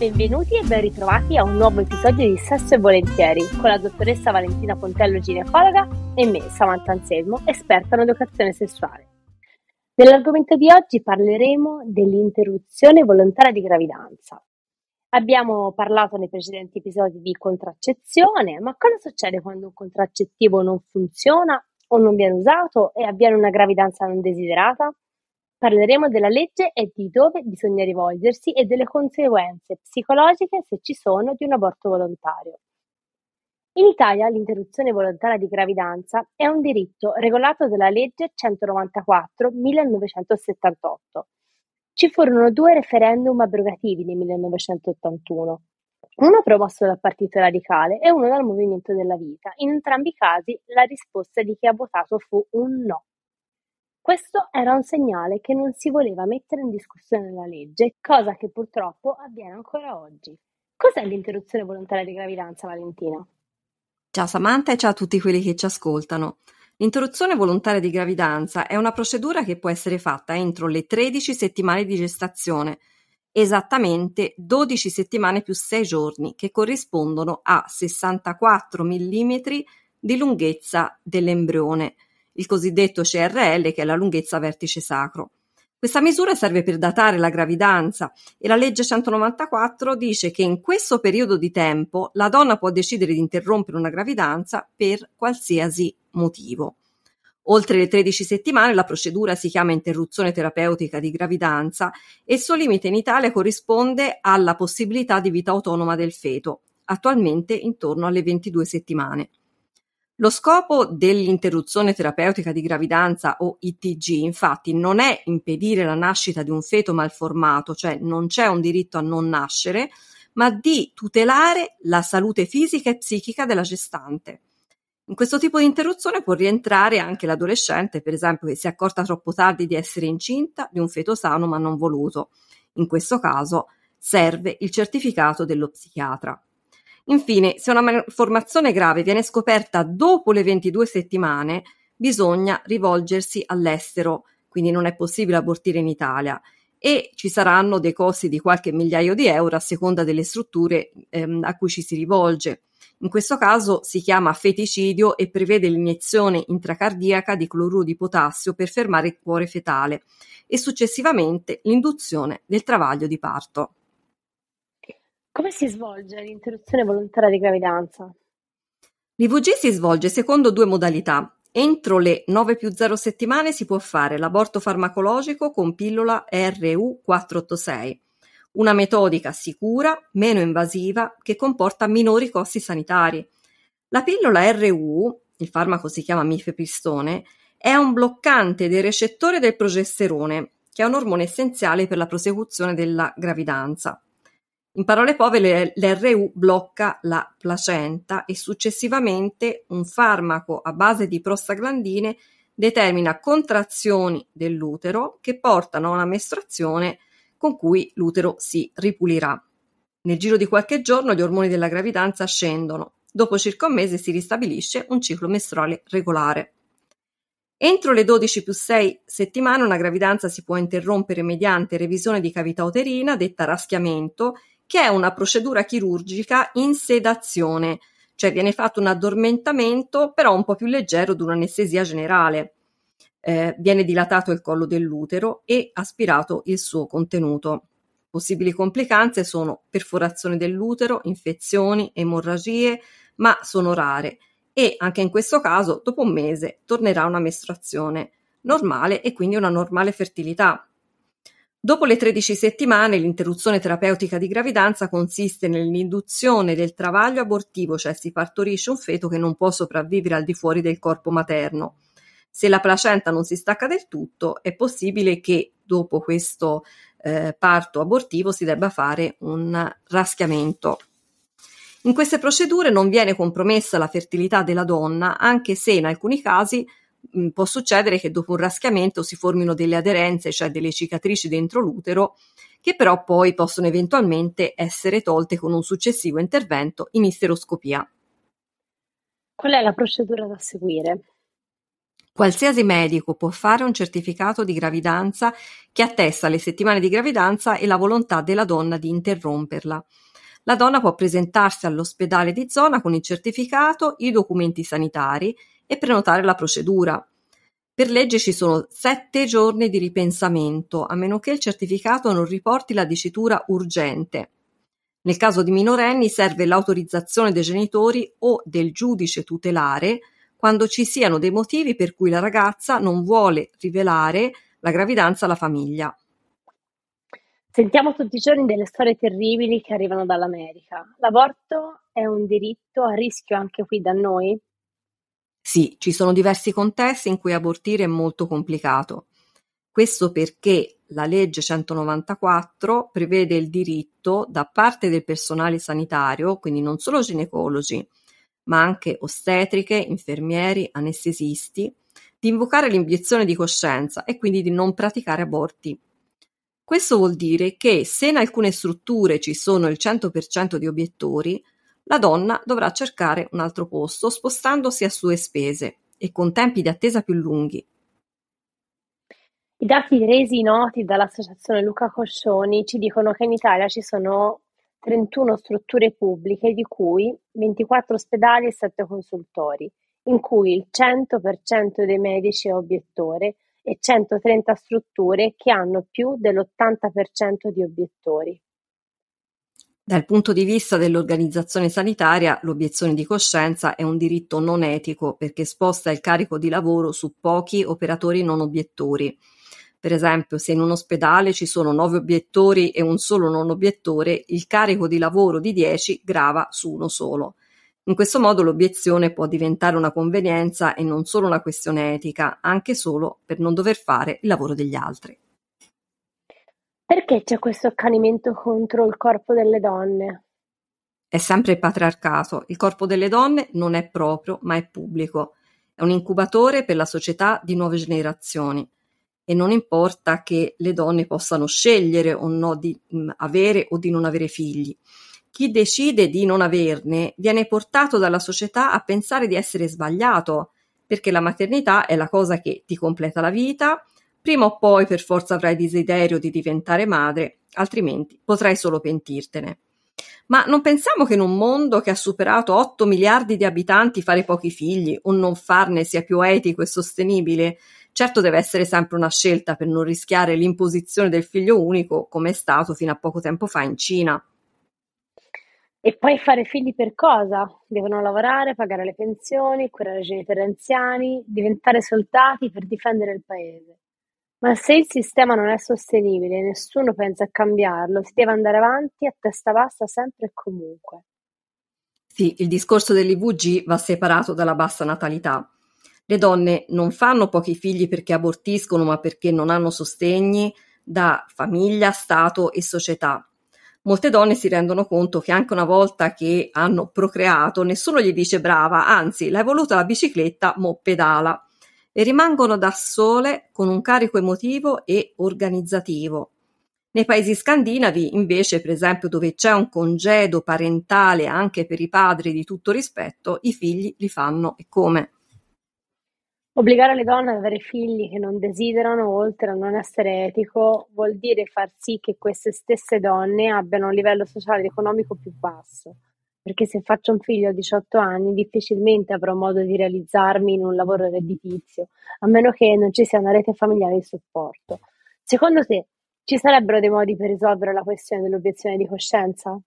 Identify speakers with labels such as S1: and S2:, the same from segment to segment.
S1: Benvenuti e ben ritrovati a un nuovo episodio di Sesso e Volentieri con la dottoressa Valentina Pontello, ginecologa, e me, Samantha Anselmo, esperta in educazione sessuale. Nell'argomento di oggi parleremo dell'interruzione volontaria di gravidanza. Abbiamo parlato nei precedenti episodi di contraccezione, ma cosa succede quando un contraccettivo non funziona o non viene usato e avviene una gravidanza non desiderata? Parleremo della legge e di dove bisogna rivolgersi e delle conseguenze psicologiche, se ci sono, di un aborto volontario. In Italia l'interruzione volontaria di gravidanza è un diritto regolato dalla legge 194 1978. Ci furono due referendum abrogativi nel 1981, uno promosso dal Partito Radicale e uno dal Movimento della Vita. In entrambi i casi la risposta di chi ha votato fu un no. Questo era un segnale che non si voleva mettere in discussione la legge, cosa che purtroppo avviene ancora oggi. Cos'è l'interruzione volontaria di gravidanza, Valentina?
S2: Ciao Samantha e ciao a tutti quelli che ci ascoltano. L'interruzione volontaria di gravidanza è una procedura che può essere fatta entro le 13 settimane di gestazione, esattamente 12 settimane più 6 giorni, che corrispondono a 64 mm di lunghezza dell'embrione il cosiddetto CRL, che è la lunghezza vertice sacro. Questa misura serve per datare la gravidanza e la legge 194 dice che in questo periodo di tempo la donna può decidere di interrompere una gravidanza per qualsiasi motivo. Oltre le 13 settimane la procedura si chiama interruzione terapeutica di gravidanza e il suo limite in Italia corrisponde alla possibilità di vita autonoma del feto, attualmente intorno alle 22 settimane. Lo scopo dell'interruzione terapeutica di gravidanza o ITG infatti non è impedire la nascita di un feto malformato, cioè non c'è un diritto a non nascere, ma di tutelare la salute fisica e psichica della gestante. In questo tipo di interruzione può rientrare anche l'adolescente, per esempio, che si è accorta troppo tardi di essere incinta di un feto sano ma non voluto. In questo caso serve il certificato dello psichiatra. Infine, se una malformazione grave viene scoperta dopo le 22 settimane, bisogna rivolgersi all'estero, quindi non è possibile abortire in Italia e ci saranno dei costi di qualche migliaio di euro a seconda delle strutture ehm, a cui ci si rivolge. In questo caso si chiama feticidio e prevede l'iniezione intracardiaca di cloruro di potassio per fermare il cuore fetale e successivamente l'induzione del travaglio di parto.
S1: Come si svolge l'interruzione volontaria di gravidanza?
S2: L'IVG si svolge secondo due modalità. Entro le 9 più 0 settimane si può fare l'aborto farmacologico con pillola RU486, una metodica sicura, meno invasiva, che comporta minori costi sanitari. La pillola RU, il farmaco si chiama mifepristone, è un bloccante del recettore del progesterone, che è un ormone essenziale per la prosecuzione della gravidanza. In parole povere, l'RU blocca la placenta e successivamente un farmaco a base di prostaglandine determina contrazioni dell'utero che portano a una mestruazione con cui l'utero si ripulirà. Nel giro di qualche giorno gli ormoni della gravidanza scendono. Dopo circa un mese si ristabilisce un ciclo mestruale regolare. Entro le 12 più 6 settimane una gravidanza si può interrompere mediante revisione di cavità uterina, detta raschiamento, che è una procedura chirurgica in sedazione, cioè viene fatto un addormentamento però un po' più leggero di un'anestesia generale. Eh, viene dilatato il collo dell'utero e aspirato il suo contenuto. Possibili complicanze sono perforazione dell'utero, infezioni, emorragie, ma sono rare e anche in questo caso dopo un mese tornerà una mestruazione normale e quindi una normale fertilità. Dopo le 13 settimane, l'interruzione terapeutica di gravidanza consiste nell'induzione del travaglio abortivo, cioè si partorisce un feto che non può sopravvivere al di fuori del corpo materno. Se la placenta non si stacca del tutto, è possibile che dopo questo eh, parto abortivo si debba fare un raschiamento. In queste procedure non viene compromessa la fertilità della donna, anche se in alcuni casi mh, può succedere che dopo un raschiamento si formino delle aderenze, cioè delle cicatrici dentro l'utero, che però poi possono eventualmente essere tolte con un successivo intervento in isteroscopia.
S1: Qual è la procedura da seguire?
S2: Qualsiasi medico può fare un certificato di gravidanza che attesta le settimane di gravidanza e la volontà della donna di interromperla. La donna può presentarsi all'ospedale di zona con il certificato, i documenti sanitari e prenotare la procedura. Per legge ci sono sette giorni di ripensamento, a meno che il certificato non riporti la dicitura urgente. Nel caso di minorenni serve l'autorizzazione dei genitori o del giudice tutelare quando ci siano dei motivi per cui la ragazza non vuole rivelare la gravidanza alla famiglia.
S1: Sentiamo tutti i giorni delle storie terribili che arrivano dall'America. L'aborto è un diritto a rischio anche qui da noi?
S2: Sì, ci sono diversi contesti in cui abortire è molto complicato. Questo perché la legge 194 prevede il diritto da parte del personale sanitario, quindi non solo ginecologi, ma anche ostetriche, infermieri, anestesisti, di invocare l'obiezione di coscienza e quindi di non praticare aborti. Questo vuol dire che se in alcune strutture ci sono il 100% di obiettori, la donna dovrà cercare un altro posto spostandosi a sue spese e con tempi di attesa più lunghi.
S1: I dati resi noti dall'associazione Luca Coscioni ci dicono che in Italia ci sono 31 strutture pubbliche, di cui 24 ospedali e 7 consultori, in cui il 100% dei medici è obiettore e 130 strutture che hanno più dell'80% di obiettori.
S2: Dal punto di vista dell'organizzazione sanitaria, l'obiezione di coscienza è un diritto non etico perché sposta il carico di lavoro su pochi operatori non obiettori. Per esempio, se in un ospedale ci sono nove obiettori e un solo non obiettore, il carico di lavoro di dieci grava su uno solo. In questo modo l'obiezione può diventare una convenienza e non solo una questione etica, anche solo per non dover fare il lavoro degli altri.
S1: Perché c'è questo accanimento contro il corpo delle donne?
S2: È sempre il patriarcato. Il corpo delle donne non è proprio, ma è pubblico. È un incubatore per la società di nuove generazioni. E non importa che le donne possano scegliere o no di mh, mm, avere o di non avere figli. Chi decide di non averne viene portato dalla società a pensare di essere sbagliato, perché la maternità è la cosa che ti completa la vita, Prima o poi per forza avrai desiderio di diventare madre, altrimenti potrai solo pentirtene. Ma non pensiamo che in un mondo che ha superato 8 miliardi di abitanti fare pochi figli o non farne sia più etico e sostenibile? Certo deve essere sempre una scelta per non rischiare l'imposizione del figlio unico, come è stato fino a poco tempo fa in Cina.
S1: E poi fare figli per cosa? Devono lavorare, pagare le pensioni, curare i genitori anziani, diventare soldati per difendere il paese. Ma se il sistema non è sostenibile e nessuno pensa a cambiarlo, si deve andare avanti a testa bassa sempre e comunque.
S2: Sì, il discorso dell'IVG va separato dalla bassa natalità. Le donne non fanno pochi figli perché abortiscono, ma perché non hanno sostegni da famiglia, Stato e società. Molte donne si rendono conto che anche una volta che hanno procreato, nessuno gli dice brava, anzi, l'hai voluta la bicicletta, mo pedala e rimangono da sole con un carico emotivo e organizzativo. Nei paesi scandinavi, invece, per esempio, dove c'è un congedo parentale anche per i padri di tutto rispetto, i figli li fanno e come.
S1: Obbligare le donne ad avere figli che non desiderano, oltre a non essere etico, vuol dire far sì che queste stesse donne abbiano un livello sociale ed economico più basso perché se faccio un figlio a 18 anni difficilmente avrò modo di realizzarmi in un lavoro redditizio, a meno che non ci sia una rete familiare di supporto. Secondo te ci sarebbero dei modi per risolvere la questione dell'obiezione di coscienza?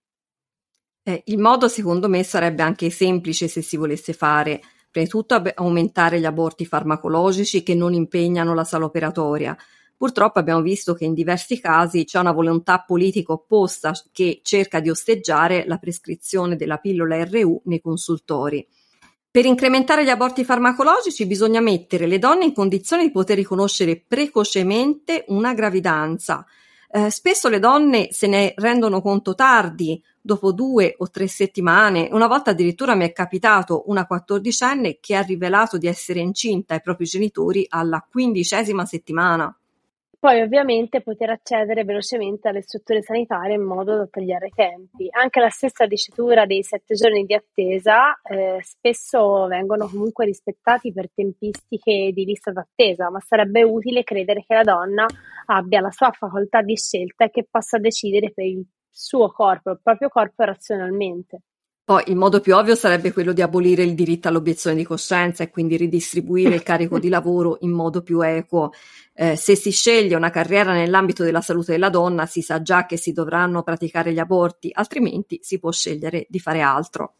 S2: Eh, il modo secondo me sarebbe anche semplice se si volesse fare. Prima di tutto aumentare gli aborti farmacologici che non impegnano la sala operatoria, Purtroppo abbiamo visto che in diversi casi c'è una volontà politica opposta che cerca di osteggiare la prescrizione della pillola RU nei consultori. Per incrementare gli aborti farmacologici bisogna mettere le donne in condizione di poter riconoscere precocemente una gravidanza. Eh, spesso le donne se ne rendono conto tardi, dopo due o tre settimane. Una volta addirittura mi è capitato una quattordicenne che ha rivelato di essere incinta ai propri genitori alla quindicesima settimana.
S1: Poi ovviamente poter accedere velocemente alle strutture sanitarie in modo da tagliare i tempi. Anche la stessa dicitura dei sette giorni di attesa eh, spesso vengono comunque rispettati per tempistiche di lista d'attesa, ma sarebbe utile credere che la donna abbia la sua facoltà di scelta e che possa decidere per il suo corpo, il proprio corpo razionalmente.
S2: Poi il modo più ovvio sarebbe quello di abolire il diritto all'obiezione di coscienza e quindi ridistribuire il carico di lavoro in modo più equo. Eh, se si sceglie una carriera nell'ambito della salute della donna, si sa già che si dovranno praticare gli aborti, altrimenti si può scegliere di fare altro.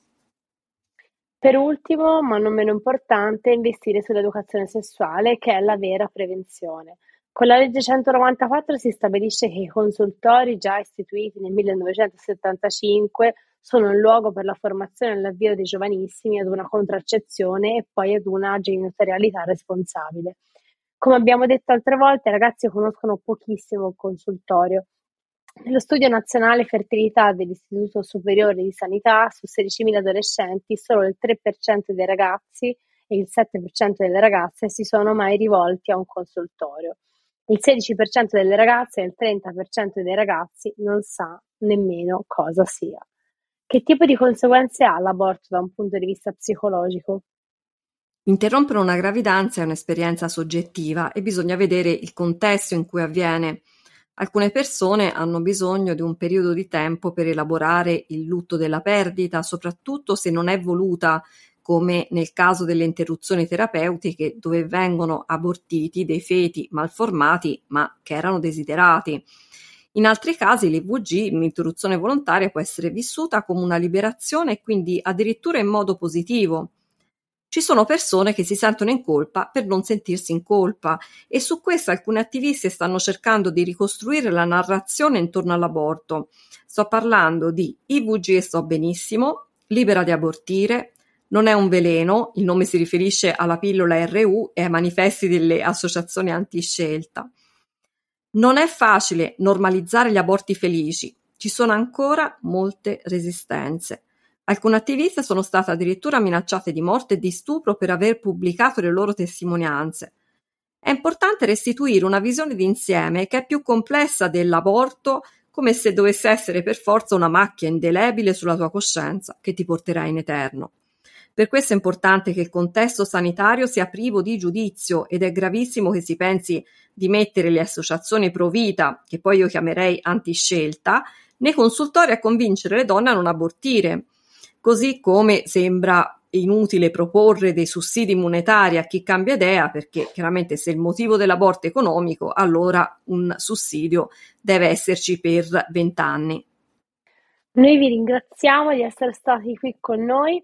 S1: Per ultimo, ma non meno importante, investire sull'educazione sessuale, che è la vera prevenzione. Con la legge 194 si stabilisce che i consultori già istituiti nel 1975 sono il luogo per la formazione e l'avvio dei giovanissimi ad una contraccezione e poi ad una genitorialità responsabile. Come abbiamo detto altre volte, i ragazzi conoscono pochissimo il consultorio. Nello studio nazionale fertilità dell'Istituto Superiore di Sanità su 16.000 adolescenti, solo il 3% dei ragazzi e il 7% delle ragazze si sono mai rivolti a un consultorio. Il 16% delle ragazze e il 30% dei ragazzi non sa nemmeno cosa sia. Che tipo di conseguenze ha l'aborto da un punto di vista psicologico?
S2: Interrompere una gravidanza è un'esperienza soggettiva e bisogna vedere il contesto in cui avviene. Alcune persone hanno bisogno di un periodo di tempo per elaborare il lutto della perdita, soprattutto se non è voluta come nel caso delle interruzioni terapeutiche dove vengono abortiti dei feti malformati ma che erano desiderati. In altri casi l'IVG, l'interruzione volontaria, può essere vissuta come una liberazione e quindi addirittura in modo positivo. Ci sono persone che si sentono in colpa per non sentirsi in colpa e su questo alcuni attivisti stanno cercando di ricostruire la narrazione intorno all'aborto. Sto parlando di IVG e sto benissimo, libera di abortire, non è un veleno, il nome si riferisce alla pillola RU e ai manifesti delle associazioni antiscelta. Non è facile normalizzare gli aborti felici, ci sono ancora molte resistenze. Alcune attiviste sono state addirittura minacciate di morte e di stupro per aver pubblicato le loro testimonianze. È importante restituire una visione d'insieme che è più complessa dell'aborto, come se dovesse essere per forza una macchia indelebile sulla tua coscienza che ti porterà in eterno. Per questo è importante che il contesto sanitario sia privo di giudizio ed è gravissimo che si pensi di mettere le associazioni pro vita, che poi io chiamerei antiscelta, nei consultori a convincere le donne a non abortire. Così come sembra inutile proporre dei sussidi monetari a chi cambia idea, perché chiaramente se il motivo dell'aborto è economico, allora un sussidio deve esserci per vent'anni.
S1: Noi vi ringraziamo di essere stati qui con noi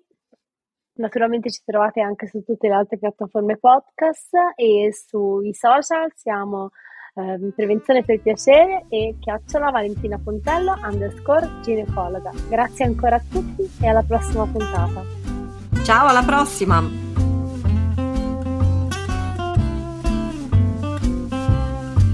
S1: Naturalmente ci trovate anche su tutte le altre piattaforme podcast e sui social siamo eh, Prevenzione per Piacere e chiocciola Valentina Pontello underscore ginecologa. Grazie ancora a tutti e alla prossima puntata.
S2: Ciao, alla prossima!